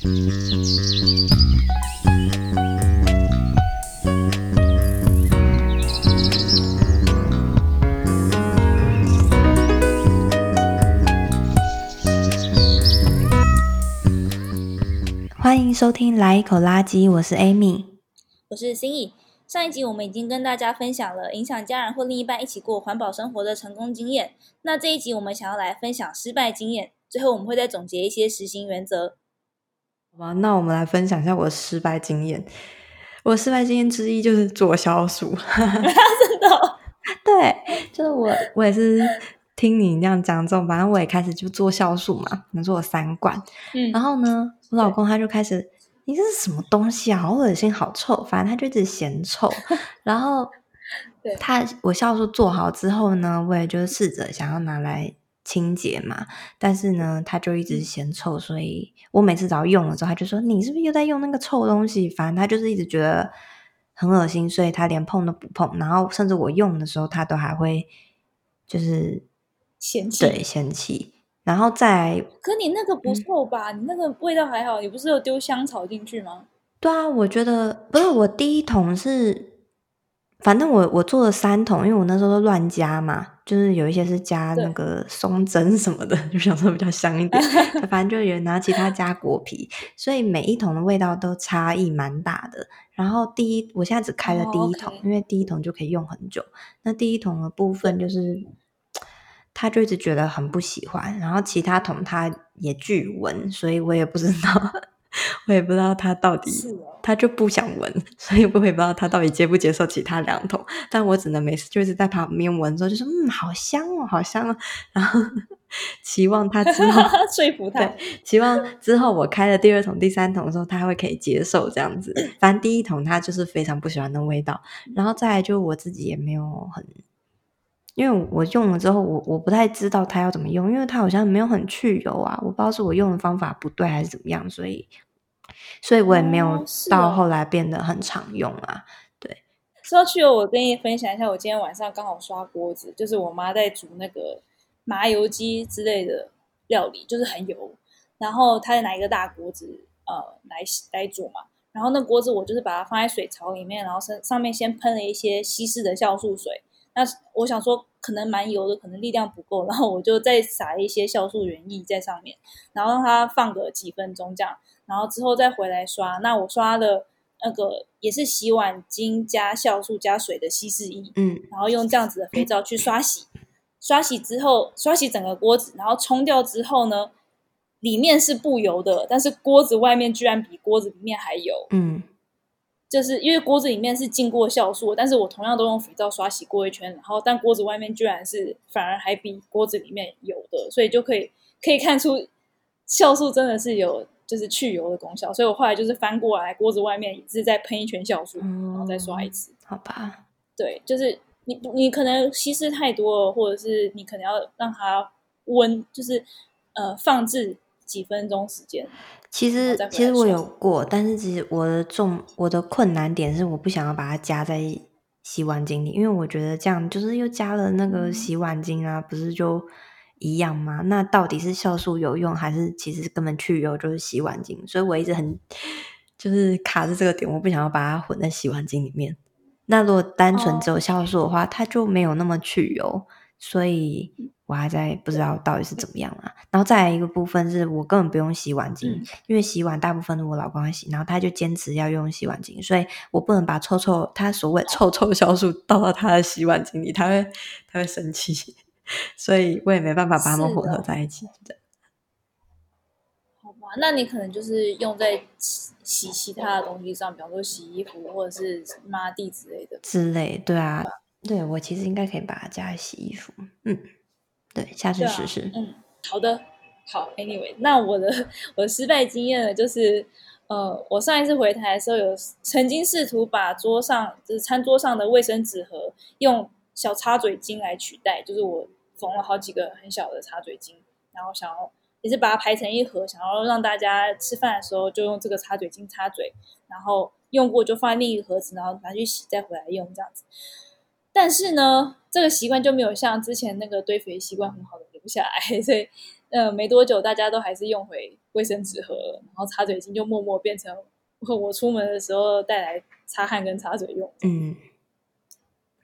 欢迎收听《来一口垃圾》，我是 Amy，我是心怡。上一集我们已经跟大家分享了影响家人或另一半一起过环保生活的成功经验，那这一集我们想要来分享失败经验，最后我们会再总结一些实行原则。好吧，那我们来分享一下我的失败经验。我的失败经验之一就是做酵素，真的、哦？对，就是我，我也是听你那样讲之后，反正我也开始就做酵素嘛，能做了三罐。嗯，然后呢，我老公他就开始。你这是什么东西啊？好恶心，好臭！反正他就一直嫌臭。然后他我酵素做好之后呢，我也就试着想要拿来清洁嘛。但是呢，他就一直嫌臭，所以我每次只要用了之后，他就说：“你是不是又在用那个臭东西？”反正他就是一直觉得很恶心，所以他连碰都不碰。然后甚至我用的时候，他都还会就是嫌弃，对，嫌弃。然后再，可你那个不臭吧？嗯、你那个味道还好，你不是有丢香草进去吗？对啊，我觉得不是。我第一桶是，反正我我做了三桶，因为我那时候都乱加嘛，就是有一些是加那个松针什么的，就想说比较香一点。反正就有拿其他加果皮，所以每一桶的味道都差异蛮大的。然后第一，我现在只开了第一桶，因为第一桶就可以用很久。那第一桶的部分就是。他就一直觉得很不喜欢，然后其他桶他也拒闻，所以我也不知道，我也不知道他到底，他就不想闻，所以我也不知道他到底接不接受其他两桶。但我只能每次就一直在旁边闻之后，就是嗯，好香哦，好香哦。然后 期望他之后 说服他，对，期望之后我开了第二桶、第三桶的时候，他会可以接受这样子。反正第一桶他就是非常不喜欢的味道，然后再来就我自己也没有很。因为我用了之后，我我不太知道它要怎么用，因为它好像没有很去油啊，我不知道是我用的方法不对还是怎么样，所以，所以我也没有到后来变得很常用啊。对，说到去油，我跟你分享一下，我今天晚上刚好刷锅子，就是我妈在煮那个麻油鸡之类的料理，就是很油，然后她拿一个大锅子呃来来煮嘛，然后那锅子我就是把它放在水槽里面，然后上上面先喷了一些稀释的酵素水。那我想说，可能蛮油的，可能力量不够，然后我就再撒一些酵素原液在上面，然后让它放个几分钟这样，然后之后再回来刷。那我刷的那个也是洗碗巾加酵素加水的稀释液，嗯，然后用这样子的肥皂去刷洗，刷洗之后刷洗整个锅子，然后冲掉之后呢，里面是不油的，但是锅子外面居然比锅子里面还油，嗯。就是因为锅子里面是浸过酵素，但是我同样都用肥皂刷洗过一圈，然后但锅子外面居然是反而还比锅子里面有的，所以就可以可以看出酵素真的是有就是去油的功效。所以我后来就是翻过来，锅子外面也是再喷一圈酵素，然后再刷一次。好吧，对，就是你你可能稀释太多了，或者是你可能要让它温，就是呃放置几分钟时间。其实其实我有过，但是其实我的重我的困难点是我不想要把它加在洗碗精里，因为我觉得这样就是又加了那个洗碗精啊，不是就一样吗？那到底是酵素有用，还是其实根本去油就是洗碗精？所以我一直很就是卡着这个点，我不想要把它混在洗碗精里面。那如果单纯只有酵素的话，它就没有那么去油，所以。我还在不知道到底是怎么样啊，然后再来一个部分是我根本不用洗碗巾，嗯、因为洗碗大部分是我老公在洗，然后他就坚持要用洗碗巾，所以我不能把臭臭他所谓臭臭酵素倒到他的洗碗巾里，他会他会生气，所以我也没办法把它们混合在一起。好吧，那你可能就是用在洗洗其他的东西上，比方说洗衣服或者是抹地之类的之类，对啊，对我其实应该可以把它加在洗衣服，嗯。对，下次试试。嗯，好的，好。Anyway，那我的我的失败经验呢，就是呃，我上一次回台的时候，有曾经试图把桌上就是餐桌上的卫生纸盒用小擦嘴巾来取代，就是我缝了好几个很小的擦嘴巾，然后想要也是把它排成一盒，想要让大家吃饭的时候就用这个擦嘴巾擦嘴，然后用过就放在另一个盒子，然后拿去洗再回来用这样子。但是呢，这个习惯就没有像之前那个堆肥习惯很好的留下来，所以呃，没多久大家都还是用回卫生纸盒了，然后擦嘴巾就默默变成我出门的时候带来擦汗跟擦嘴用。嗯，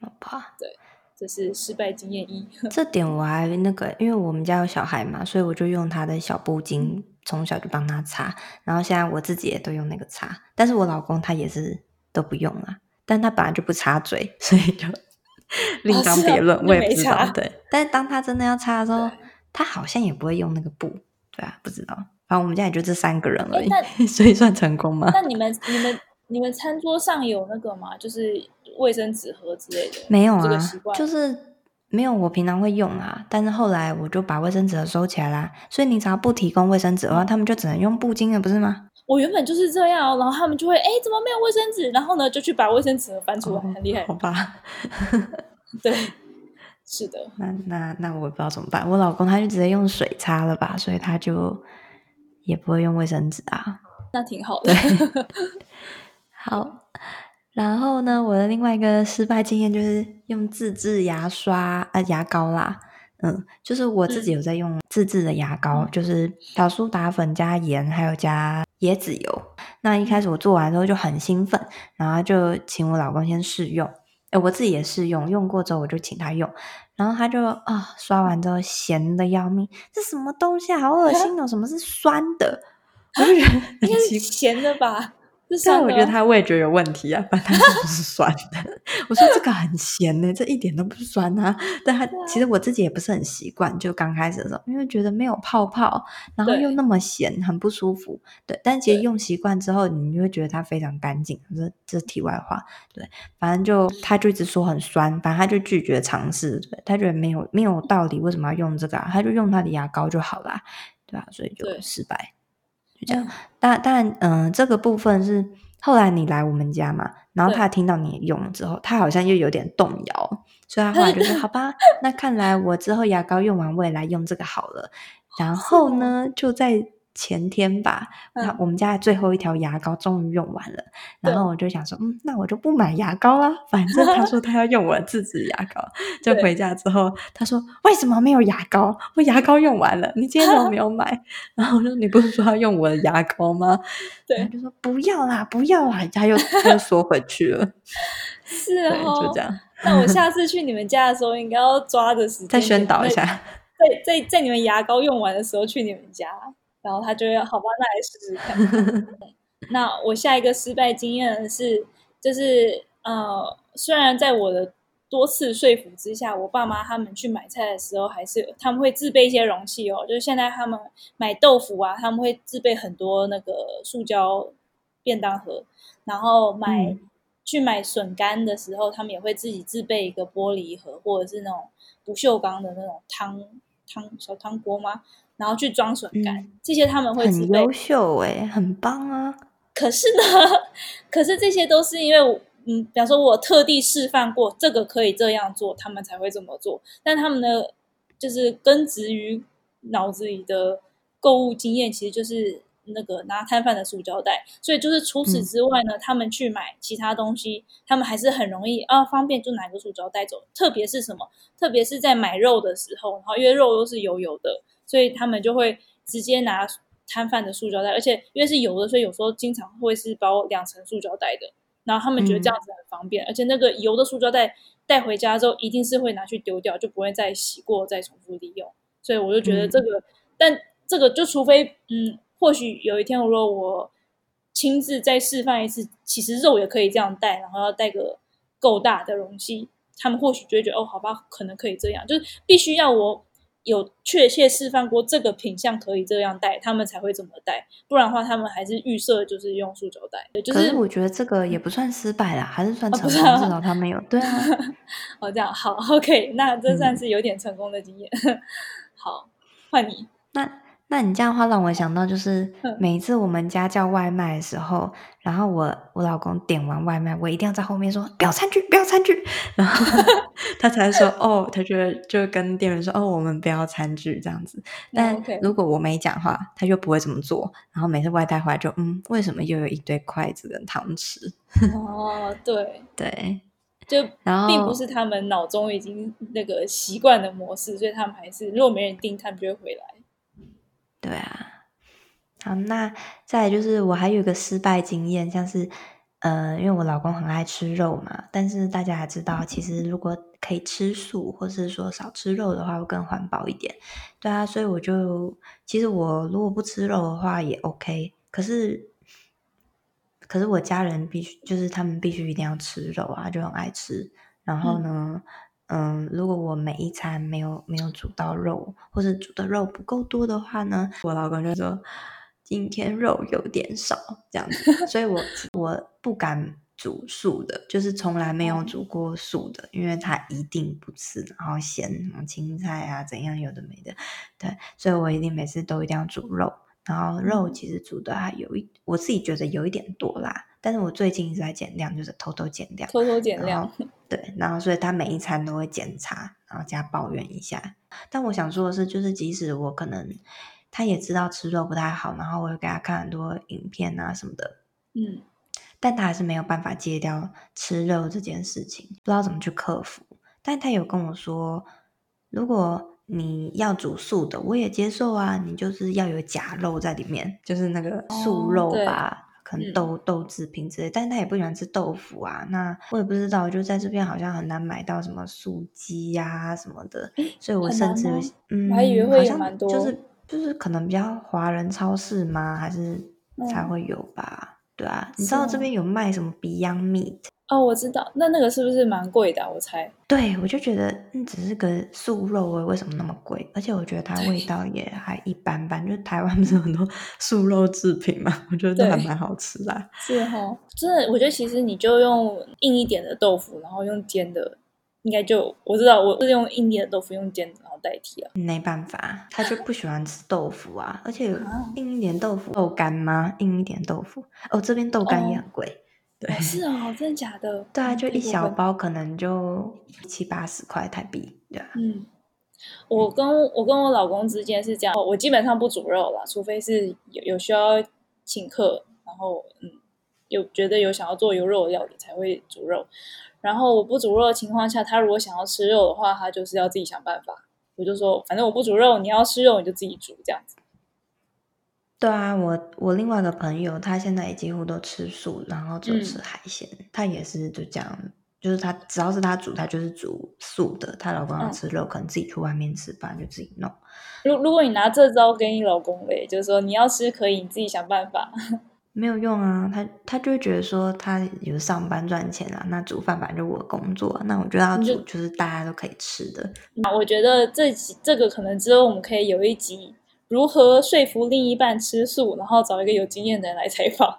好吧，对，这是失败经验一。这点我还那个，因为我们家有小孩嘛，所以我就用他的小布巾，从小就帮他擦，然后现在我自己也都用那个擦，但是我老公他也是都不用了，但他本来就不擦嘴，所以就 另当别论，我也不知道。对，但是当他真的要擦的时候。他好像也不会用那个布，对啊，不知道。反正我们家也就这三个人而已，欸、所以算成功吗？那你们、你们、你们餐桌上有那个吗？就是卫生纸盒之类的？没有啊，就是没有。我平常会用啊，但是后来我就把卫生纸盒收起来啦。所以你只要不提供卫生纸的话，他们就只能用布巾了，不是吗？我原本就是这样哦，然后他们就会哎、欸，怎么没有卫生纸？然后呢，就去把卫生纸盒翻出来，哦、很厉害，好吧？对。是的，那那那我也不知道怎么办。我老公他就直接用水擦了吧，所以他就也不会用卫生纸啊。那挺好的。对，好。然后呢，我的另外一个失败经验就是用自制牙刷啊、呃、牙膏啦。嗯，就是我自己有在用自制的牙膏，嗯、就是小苏打粉加盐，还有加椰子油。那一开始我做完之后就很兴奋，然后就请我老公先试用。诶，我自己也试用，用过之后我就请他用，然后他就啊、哦，刷完之后咸的要命，这什么东西啊，好恶心哦！什么是酸的？我就觉得 应该是咸的吧。但我觉得他味觉有问题啊，反正他不是酸的。我说这个很咸呢，这一点都不酸啊。但他其实我自己也不是很习惯，就刚开始的时候，因为觉得没有泡泡，然后又那么咸，很不舒服。对，但其实用习惯之后，你就会觉得它非常干净。这这是题外话。对，反正就他就一直说很酸，反正他就拒绝尝试。对，他觉得没有没有道理，为什么要用这个啊？他就用他的牙膏就好啦。对啊，所以就失败。这样，但但嗯、呃，这个部分是后来你来我们家嘛，然后他听到你用了之后，他好像又有点动摇，所以他后来就说：“好吧，那看来我之后牙膏用完，我也来用这个好了。”然后呢，就在。前天吧，那我们家的最后一条牙膏终于用完了，嗯、然后我就想说，嗯，那我就不买牙膏了，反正他说他要用我的自制牙膏，就回家之后他说，为什么没有牙膏？我牙膏用完了，你今天怎么没有买？然后我说，你不是说要用我的牙膏吗？对，就说不要啦，不要啦，他又他又缩回去了，是哦，就这样。那我下次去你们家的时候，应该要抓着时间再宣导一下，在在在你们牙膏用完的时候去你们家。然后他就要好吧，那来试试看。那我下一个失败经验是，就是呃，虽然在我的多次说服之下，我爸妈他们去买菜的时候，还是他们会自备一些容器哦。就是现在他们买豆腐啊，他们会自备很多那个塑胶便当盒，然后买、嗯、去买笋干的时候，他们也会自己自备一个玻璃盒，或者是那种不锈钢的那种汤汤小汤锅吗？然后去装笋干，嗯、这些他们会。很优秀诶，很棒啊！可是呢，可是这些都是因为，嗯，比方说我特地示范过这个可以这样做，他们才会这么做。但他们的就是根植于脑子里的购物经验，其实就是那个拿摊贩的塑胶袋。所以就是除此之外呢，嗯、他们去买其他东西，他们还是很容易啊，方便就拿个塑胶袋走。特别是什么？特别是在买肉的时候，然后因为肉都是油油的。所以他们就会直接拿摊贩的塑胶袋，而且因为是油的，所以有时候经常会是包两层塑胶袋的。然后他们觉得这样子很方便，嗯、而且那个油的塑胶袋带回家之后，一定是会拿去丢掉，就不会再洗过再重复利用。所以我就觉得这个，嗯、但这个就除非嗯，或许有一天如果我亲自再示范一次，其实肉也可以这样带，然后要带个够大的容器，他们或许就会觉得哦，好吧，可能可以这样，就是必须要我。有确切示范过这个品相可以这样戴，他们才会这么戴，不然的话，他们还是预设就是用塑胶袋。就是、可是我觉得这个也不算失败啦，还是算成功，至少他没有对啊。哦，这样好，OK，那这算是有点成功的经验。嗯、好，换你。那。那你这样的话让我想到，就是每一次我们家叫外卖的时候，然后我我老公点完外卖，我一定要在后面说不要餐具，不要餐具，然后 他才说哦，他觉得就跟店员说哦，我们不要餐具这样子。但如果我没讲话，他就不会这么做。然后每次外带回来就嗯，为什么又有一堆筷子跟汤匙？哦，对对，就然后并不是他们脑中已经那个习惯的模式，所以他们还是如果没人订，他们就会回来。对啊。好，那再就是我还有一个失败经验，像是，呃，因为我老公很爱吃肉嘛，但是大家也知道，其实如果可以吃素，或是说少吃肉的话，会更环保一点。对啊，所以我就，其实我如果不吃肉的话也 OK，可是，可是我家人必须，就是他们必须一定要吃肉啊，就很爱吃。然后呢，嗯，嗯，如果我每一餐没有没有煮到肉，或者煮的肉不够多的话呢，我老公就说。今天肉有点少，这样子，所以我 我不敢煮素的，就是从来没有煮过素的，因为他一定不吃，然后咸什么青菜啊怎样有的没的，对，所以我一定每次都一定要煮肉，然后肉其实煮的还有一，我自己觉得有一点多啦，但是我最近一直在减量，就是偷偷减量，偷偷减量，对，然后所以他每一餐都会检查，然后加抱怨一下，但我想说的是，就是即使我可能。他也知道吃肉不太好，然后我又给他看很多影片啊什么的，嗯，但他还是没有办法戒掉吃肉这件事情，不知道怎么去克服。但他有跟我说，如果你要煮素的，我也接受啊，你就是要有假肉在里面，就是那个素肉吧，哦、可能豆、嗯、豆制品之类。但是他也不喜欢吃豆腐啊，那我也不知道，就在这边好像很难买到什么素鸡呀、啊、什么的，所以我甚至嗯，我还以为会有蛮多，就是。就是可能比较华人超市吗？还是才会有吧？嗯、对啊，你知道这边有卖什么 Beyond Meat？哦，我知道。那那个是不是蛮贵的、啊？我猜。对，我就觉得嗯，只是个素肉味，为什么那么贵？而且我觉得它味道也还一般般。就台湾不是很多素肉制品嘛？我觉得都还蛮好吃的。是哈，真的，我觉得其实你就用硬一点的豆腐，然后用煎的。应该就我知道，我是用硬一点的豆腐用煎然后代替啊。没办法，他就不喜欢吃豆腐啊，而且硬一点豆腐豆干吗？硬一点豆腐哦，这边豆干也很贵。哦、对，是哦，真的假的？对啊，就一小包可能就七八十块台币，对啊。嗯，我跟我跟我老公之间是这样，我基本上不煮肉了，除非是有有需要请客，然后嗯，有觉得有想要做有肉的料理才会煮肉。然后我不煮肉的情况下，他如果想要吃肉的话，他就是要自己想办法。我就说，反正我不煮肉，你要吃肉你就自己煮这样子。对啊，我我另外一个朋友，他现在也几乎都吃素，然后就吃海鲜。嗯、他也是就这样，就是他只要是他煮，他就是煮素的。她老公要吃肉，嗯、可能自己去外面吃饭就自己弄。如如果你拿这招给你老公嘞，就是说你要吃可以，你自己想办法。没有用啊，他他就会觉得说他有上班赚钱啊，那煮饭反正就我工作，那我觉得要煮就是大家都可以吃的。那我觉得这集这个可能之后我们可以有一集如何说服另一半吃素，然后找一个有经验的人来采访。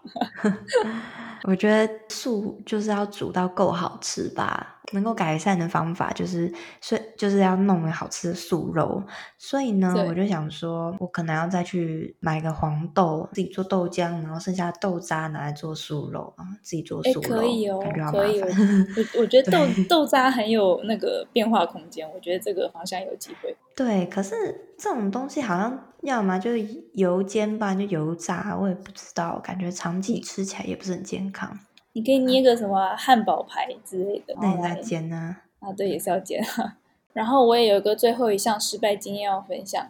我觉得素就是要煮到够好吃吧。能够改善的方法就是，所以就是要弄好吃的素肉。所以呢，我就想说，我可能要再去买个黄豆，自己做豆浆，然后剩下豆渣拿来做素肉啊，自己做素肉。可以哦，可以。我我觉得豆 豆渣很有那个变化空间，我觉得这个方向有机会。对，可是这种东西好像要么就是油煎吧，就油炸，我也不知道，感觉长期吃起来也不是很健康。你可以捏个什么汉堡牌之类的，那也要煎呢？啊，对，也是要煎啊。然后我也有个最后一项失败经验要分享，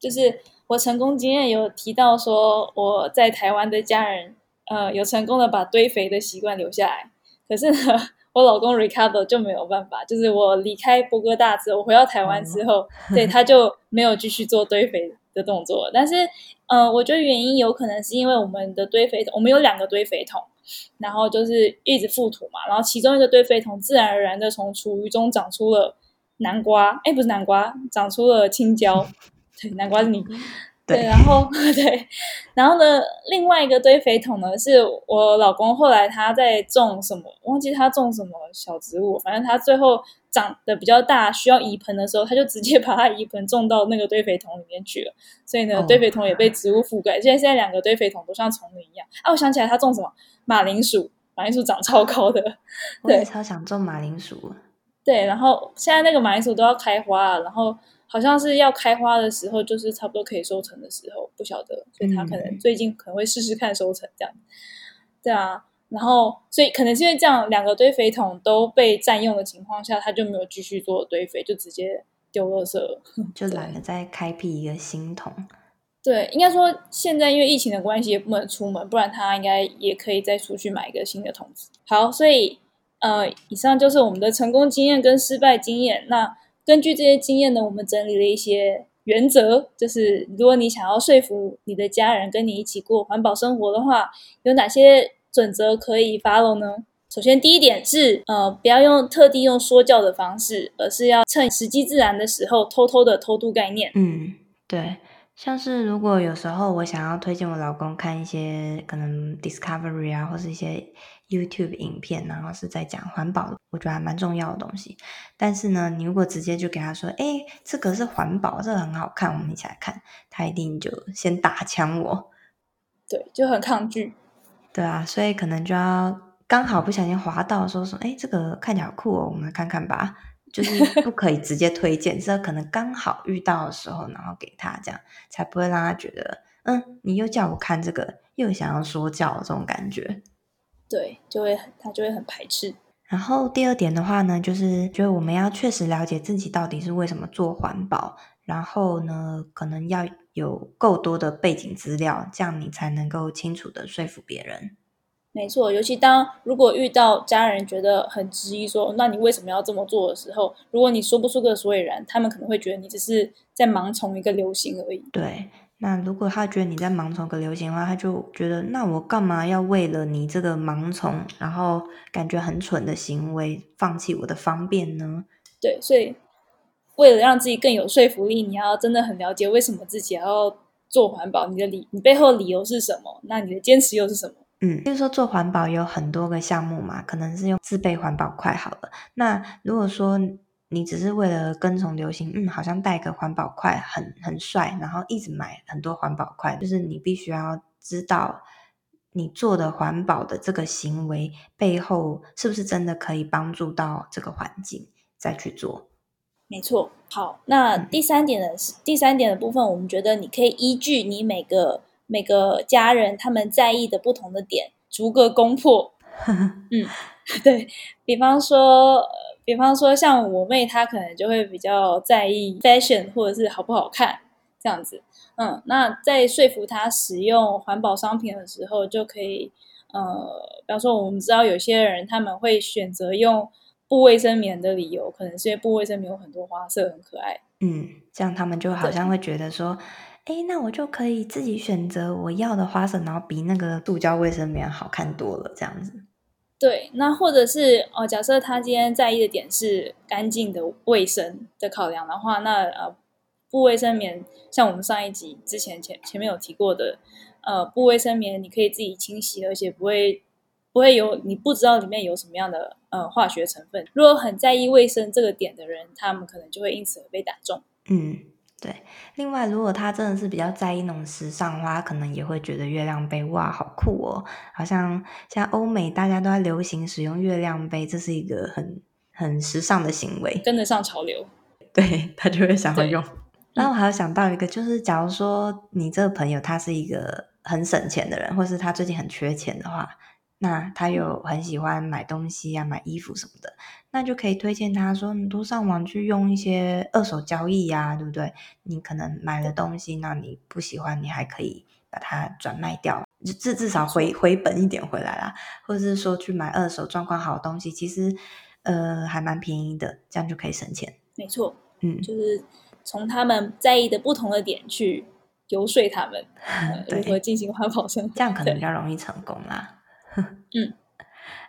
就是我成功经验有提到说我在台湾的家人，呃，有成功的把堆肥的习惯留下来。可是呢，我老公 Ricardo 就没有办法，就是我离开波哥大之后，我回到台湾之后，嗯、对，他就没有继续做堆肥的动作。但是，呃，我觉得原因有可能是因为我们的堆肥桶，我们有两个堆肥桶。然后就是一直覆土嘛，然后其中一个堆肥桶自然而然的从厨余中长出了南瓜，哎，不是南瓜，长出了青椒，对，南瓜是你，对，然后 对，然后呢，另外一个堆肥桶呢，是我老公后来他在种什么，忘记他种什么小植物，反正他最后长得比较大，需要移盆的时候，他就直接把它移盆种到那个堆肥桶里面去了，所以呢，堆肥桶也被植物覆盖，现在现在两个堆肥桶都像丛林一样。啊，我想起来他种什么。马铃薯，马铃薯长超高的，我也超想种马铃薯。对，然后现在那个马铃薯都要开花了，然后好像是要开花的时候，就是差不多可以收成的时候，不晓得，所以他可能最近可能会试试看收成这样。嗯、对啊，然后所以可能是因为这样，两个堆肥桶都被占用的情况下，他就没有继续做堆肥，就直接丢垃圾了，就懒得再开辟一个新桶。对，应该说现在因为疫情的关系也不能出门，不然他应该也可以再出去买一个新的桶子。好，所以呃，以上就是我们的成功经验跟失败经验。那根据这些经验呢，我们整理了一些原则，就是如果你想要说服你的家人跟你一起过环保生活的话，有哪些准则可以 follow 呢？首先，第一点是呃，不要用特地用说教的方式，而是要趁时机自然的时候，偷偷的偷渡概念。嗯，对。像是如果有时候我想要推荐我老公看一些可能 Discovery 啊，或是一些 YouTube 影片，然后是在讲环保的，我觉得还蛮重要的东西。但是呢，你如果直接就给他说，哎，这个是环保，这个很好看，我们一起来看，他一定就先打枪我。对，就很抗拒。对啊，所以可能就要刚好不小心滑到说说，哎，这个看起来好酷哦，我们看看吧。就是 不可以直接推荐，这可能刚好遇到的时候，然后给他这样，才不会让他觉得，嗯，你又叫我看这个，又想要说教这种感觉。对，就会他就会很排斥。然后第二点的话呢，就是觉得我们要确实了解自己到底是为什么做环保，然后呢，可能要有够多的背景资料，这样你才能够清楚的说服别人。没错，尤其当如果遇到家人觉得很质疑说，说那你为什么要这么做的时候，如果你说不出个所以然，他们可能会觉得你只是在盲从一个流行而已。对，那如果他觉得你在盲从个流行的话，他就觉得那我干嘛要为了你这个盲从，然后感觉很蠢的行为，放弃我的方便呢？对，所以为了让自己更有说服力，你要真的很了解为什么自己要做环保，你的理你背后的理由是什么？那你的坚持又是什么？嗯，就是说做环保有很多个项目嘛，可能是用自备环保筷好了。那如果说你只是为了跟从流行，嗯，好像带个环保筷很很帅，然后一直买很多环保筷，就是你必须要知道你做的环保的这个行为背后是不是真的可以帮助到这个环境，再去做。没错。好，那第三点的第三点的部分，我们觉得你可以依据你每个。每个家人他们在意的不同的点，逐个攻破。嗯，对，比方说，比方说像我妹，她可能就会比较在意 fashion 或者是好不好看这样子。嗯，那在说服她使用环保商品的时候，就可以，呃，比方说我们知道有些人他们会选择用布卫生棉的理由，可能是因为布卫生棉有很多花色，很可爱。嗯，这样他们就好像会觉得说。哎，那我就可以自己选择我要的花色，然后比那个塑胶卫生棉好看多了，这样子。对，那或者是哦，假设他今天在意的点是干净的卫生的考量的话，那呃，布卫生棉，像我们上一集之前前前面有提过的，呃，布卫生棉你可以自己清洗，而且不会不会有你不知道里面有什么样的呃化学成分。如果很在意卫生这个点的人，他们可能就会因此而被打中。嗯。对，另外，如果他真的是比较在意那种时尚的话，他可能也会觉得月亮杯哇，好酷哦！好像像欧美大家都在流行使用月亮杯，这是一个很很时尚的行为，跟得上潮流。对，他就会想要用。然后我还有想到一个，就是假如说你这个朋友他是一个很省钱的人，或是他最近很缺钱的话。那他又很喜欢买东西呀、啊，买衣服什么的，那就可以推荐他说，你多上网去用一些二手交易呀、啊，对不对？你可能买了东西，那你不喜欢，你还可以把它转卖掉，至至少回回本一点回来啦，或者是说去买二手状况好的东西，其实呃还蛮便宜的，这样就可以省钱。没错，嗯，就是从他们在意的不同的点去游说他们，如何进行环保生活，这样可能比较容易成功啦。嗯，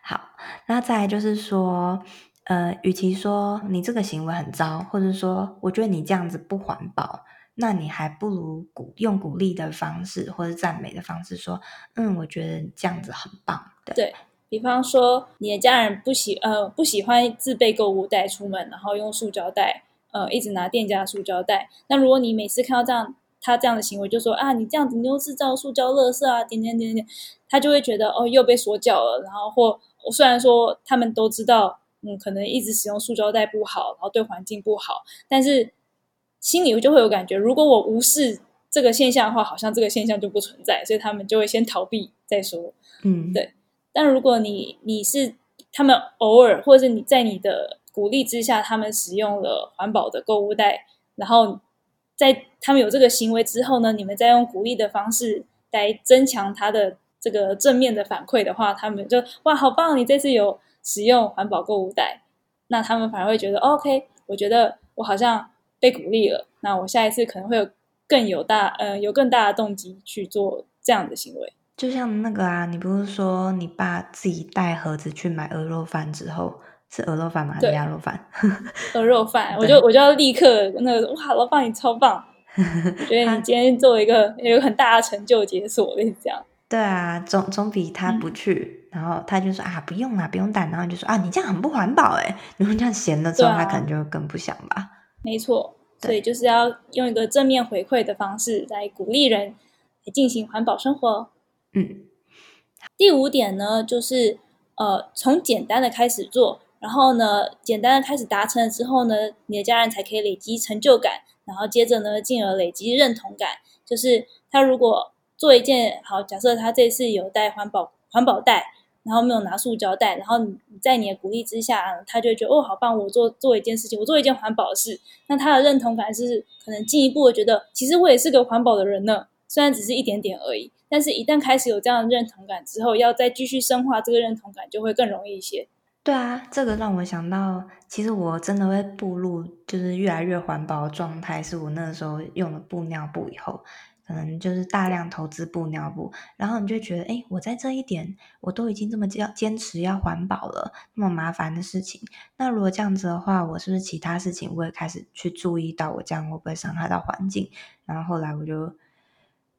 好，那再来就是说，呃，与其说你这个行为很糟，或者说我觉得你这样子不环保，那你还不如鼓用鼓励的方式或者赞美的方式说，嗯，我觉得你这样子很棒。对，对，比方说，你的家人不喜呃不喜欢自备购物袋出门，然后用塑胶袋，呃，一直拿店家的塑胶袋。那如果你每次看到这样，他这样的行为，就说啊，你这样子你又制造塑胶垃圾啊，点点点点，他就会觉得哦，又被说教了。然后或我虽然说他们都知道，嗯，可能一直使用塑胶袋不好，然后对环境不好，但是心里就会有感觉，如果我无视这个现象的话，好像这个现象就不存在，所以他们就会先逃避再说。嗯，对。但如果你你是他们偶尔，或者是你在你的鼓励之下，他们使用了环保的购物袋，然后。在他们有这个行为之后呢，你们再用鼓励的方式来增强他的这个正面的反馈的话，他们就哇，好棒！你这次有使用环保购物袋，那他们反而会觉得，，OK，我觉得我好像被鼓励了，那我下一次可能会有更有大，呃，有更大的动机去做这样的行为。就像那个啊，你不是说你爸自己带盒子去买鹅肉饭之后，是鹅肉饭吗？鸭肉饭？鹅肉饭，我就我就要立刻那个哇，老板你超棒！觉得你今天做一个有很大的成就解锁，我跟你讲。对啊，总总比他不去，嗯、然后他就说啊，不用啦，不用带，然后你就说啊，你这样很不环保哎，你们这样闲了之后，啊、他可能就更不想吧。没错，所以就是要用一个正面回馈的方式来鼓励人来进行环保生活。嗯，第五点呢，就是呃，从简单的开始做，然后呢，简单的开始达成了之后呢，你的家人才可以累积成就感，然后接着呢，进而累积认同感。就是他如果做一件好，假设他这次有带环保环保袋，然后没有拿塑胶袋，然后你在你的鼓励之下，他就觉得哦，好棒，我做做一件事情，我做一件环保的事，那他的认同感是可能进一步的觉得，其实我也是个环保的人呢，虽然只是一点点而已。但是，一旦开始有这样的认同感之后，要再继续深化这个认同感，就会更容易一些。对啊，这个让我想到，其实我真的会步入就是越来越环保的状态，是我那个时候用了布尿布以后，可能就是大量投资布尿布，然后你就觉得，哎，我在这一点我都已经这么坚坚持要环保了，那么麻烦的事情，那如果这样子的话，我是不是其他事情我也开始去注意到，我这样会不会伤害到环境？然后后来我就。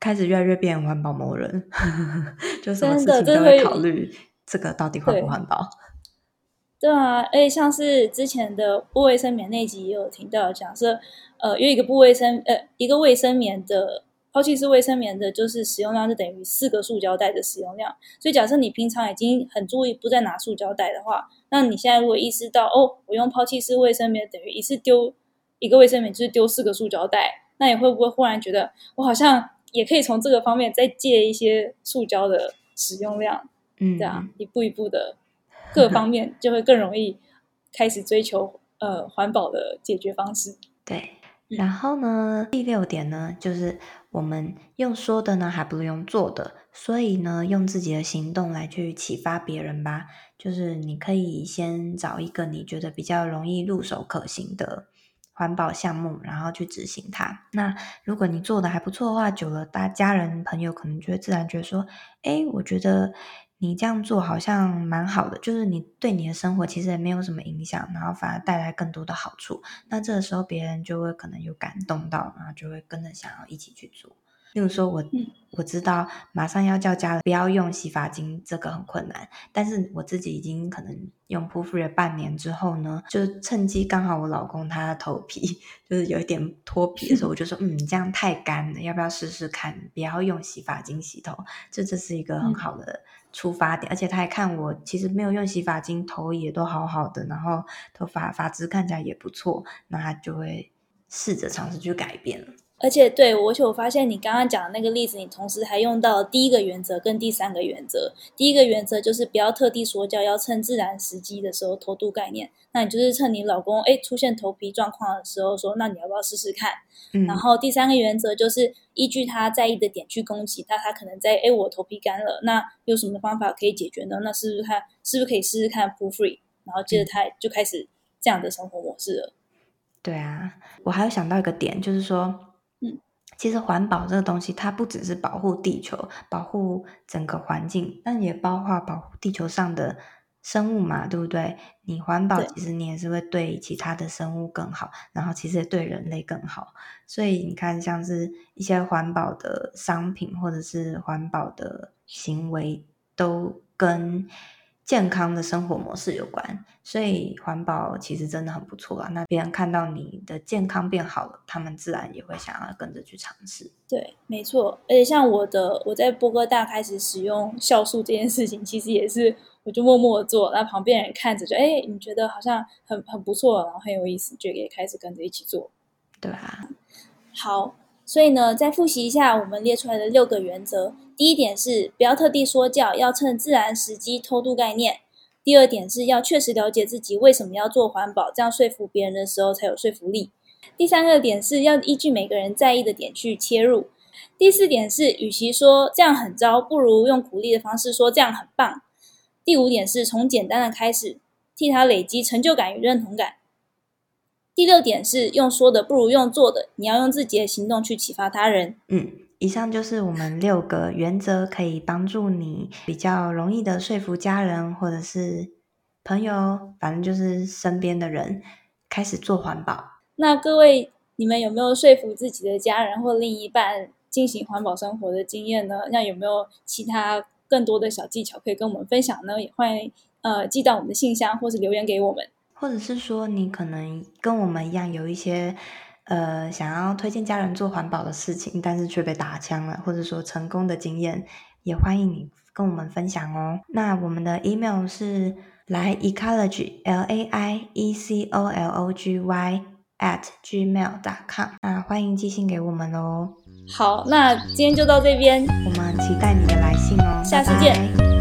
开始越来越变环保魔人，就什么事情都会考虑这个到底环不环保。对啊，而且像是之前的不卫生棉那集也有听到讲说，呃，有一个不卫生呃一个卫生棉的抛弃式卫生棉的，就是使用量是等于四个塑胶袋的使用量。所以假设你平常已经很注意不再拿塑胶袋的话，那你现在如果意识到哦，我用抛弃式卫生棉等于一次丢一个卫生棉就是丢四个塑胶袋，那你会不会忽然觉得我好像？也可以从这个方面再借一些塑胶的使用量，嗯，对啊一步一步的各方面就会更容易开始追求呃环保的解决方式。对，然后呢，第六点呢，就是我们用说的呢，还不如用做的，所以呢，用自己的行动来去启发别人吧。就是你可以先找一个你觉得比较容易入手可行的。环保项目，然后去执行它。那如果你做的还不错的话，久了，大家人朋友可能就会自然觉得说：“哎，我觉得你这样做好像蛮好的，就是你对你的生活其实也没有什么影响，然后反而带来更多的好处。”那这个时候别人就会可能有感动到，然后就会跟着想要一起去做。例如说我，我我知道马上要叫家人不要用洗发精，这个很困难。但是我自己已经可能用 Poolfree 了半年之后呢，就趁机刚好我老公他的头皮就是有一点脱皮的时候，我就说，嗯，这样太干了，要不要试试看？不要用洗发精洗头，这这是一个很好的出发点。而且他还看我其实没有用洗发精，头也都好好的，然后头发发质看起来也不错，那他就会试着尝试去改变了。而且对，而且我发现你刚刚讲的那个例子，你同时还用到了第一个原则跟第三个原则。第一个原则就是不要特地说教，要趁自然时机的时候偷渡概念。那你就是趁你老公哎出现头皮状况的时候说，那你要不要试试看？嗯。然后第三个原则就是依据他在意的点去攻击那，他可能在哎我头皮干了，那有什么方法可以解决呢？那是不是看是不是可以试试看 pull free？然后接着他就开始这样的生活模式了。对啊，我还有想到一个点，就是说。其实环保这个东西，它不只是保护地球、保护整个环境，但也包括保护地球上的生物嘛，对不对？你环保，其实你也是会对其他的生物更好，然后其实也对人类更好。所以你看，像是一些环保的商品或者是环保的行为，都跟健康的生活模式有关，所以环保其实真的很不错啊。那别人看到你的健康变好了，他们自然也会想要跟着去尝试。对，没错。而且像我的，我在波哥大开始使用酵素这件事情，其实也是我就默默的做，那旁边人看着就哎，你觉得好像很很不错，然后很有意思，就也开始跟着一起做。对啊，好。所以呢，再复习一下我们列出来的六个原则。第一点是不要特地说教，要趁自然时机偷渡概念。第二点是要确实了解自己为什么要做环保，这样说服别人的时候才有说服力。第三个点是要依据每个人在意的点去切入。第四点是，与其说这样很糟，不如用鼓励的方式说这样很棒。第五点是从简单的开始，替他累积成就感与认同感。第六点是用说的不如用做的，你要用自己的行动去启发他人。嗯，以上就是我们六个原则，可以帮助你比较容易的说服家人或者是朋友，反正就是身边的人开始做环保。那各位，你们有没有说服自己的家人或另一半进行环保生活的经验呢？那有没有其他更多的小技巧可以跟我们分享呢？也欢迎呃寄到我们的信箱或是留言给我们。或者是说，你可能跟我们一样有一些，呃，想要推荐家人做环保的事情，但是却被打枪了，或者说成功的经验，也欢迎你跟我们分享哦。那我们的 email 是来 ecology l a i e c o l o g y at gmail dot com。那欢迎寄信给我们哦。好，那今天就到这边，我们期待你的来信哦。下次见。拜拜。